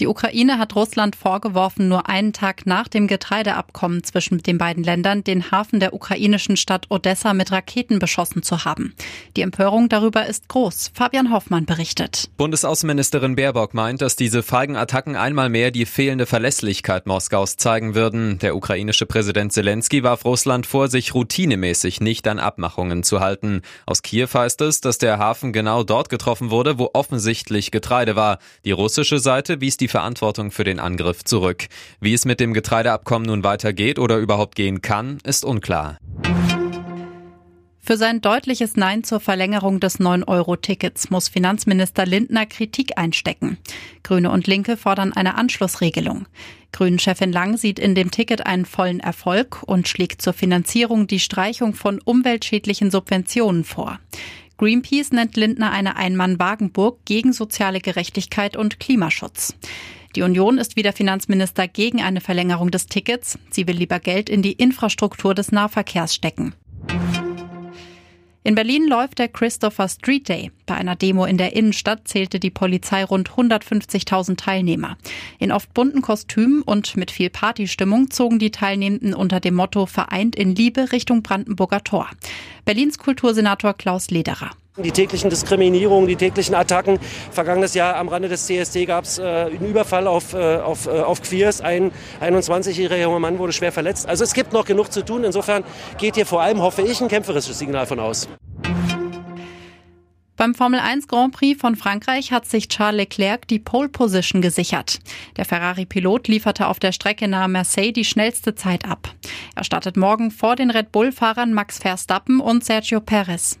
Die Ukraine hat Russland vorgeworfen, nur einen Tag nach dem Getreideabkommen zwischen den beiden Ländern den Hafen der ukrainischen Stadt Odessa mit Raketen beschossen zu haben. Die Empörung darüber ist groß. Fabian Hoffmann berichtet. Bundesaußenministerin Baerbock meint, dass diese feigen Attacken einmal mehr die fehlende Verlässlichkeit Moskaus zeigen würden. Der ukrainische Präsident Zelensky warf Russland vor, sich routinemäßig nicht an Abmachungen zu halten. Aus Kiew heißt es, dass der Hafen genau dort getroffen wurde, wo offensichtlich Getreide war. Die russische Seite wies die die Verantwortung für den Angriff zurück. Wie es mit dem Getreideabkommen nun weitergeht oder überhaupt gehen kann, ist unklar. Für sein deutliches Nein zur Verlängerung des 9-Euro-Tickets muss Finanzminister Lindner Kritik einstecken. Grüne und Linke fordern eine Anschlussregelung. Grünen-Chefin Lang sieht in dem Ticket einen vollen Erfolg und schlägt zur Finanzierung die Streichung von umweltschädlichen Subventionen vor. Greenpeace nennt Lindner eine Ein-Mann-Wagenburg gegen soziale Gerechtigkeit und Klimaschutz. Die Union ist wie der Finanzminister gegen eine Verlängerung des Tickets. Sie will lieber Geld in die Infrastruktur des Nahverkehrs stecken. In Berlin läuft der Christopher Street Day. Bei einer Demo in der Innenstadt zählte die Polizei rund 150.000 Teilnehmer. In oft bunten Kostümen und mit viel Partystimmung zogen die Teilnehmenden unter dem Motto Vereint in Liebe Richtung Brandenburger Tor. Berlins Kultursenator Klaus Lederer. Die täglichen Diskriminierungen, die täglichen Attacken. Vergangenes Jahr am Rande des CSD gab es äh, einen Überfall auf, äh, auf, äh, auf Queers. Ein 21-jähriger junger Mann wurde schwer verletzt. Also es gibt noch genug zu tun. Insofern geht hier vor allem, hoffe ich, ein kämpferisches Signal von aus. Beim Formel 1 Grand Prix von Frankreich hat sich Charles Leclerc die Pole Position gesichert. Der Ferrari-Pilot lieferte auf der Strecke nahe Marseille die schnellste Zeit ab. Er startet morgen vor den Red Bull-Fahrern Max Verstappen und Sergio Perez.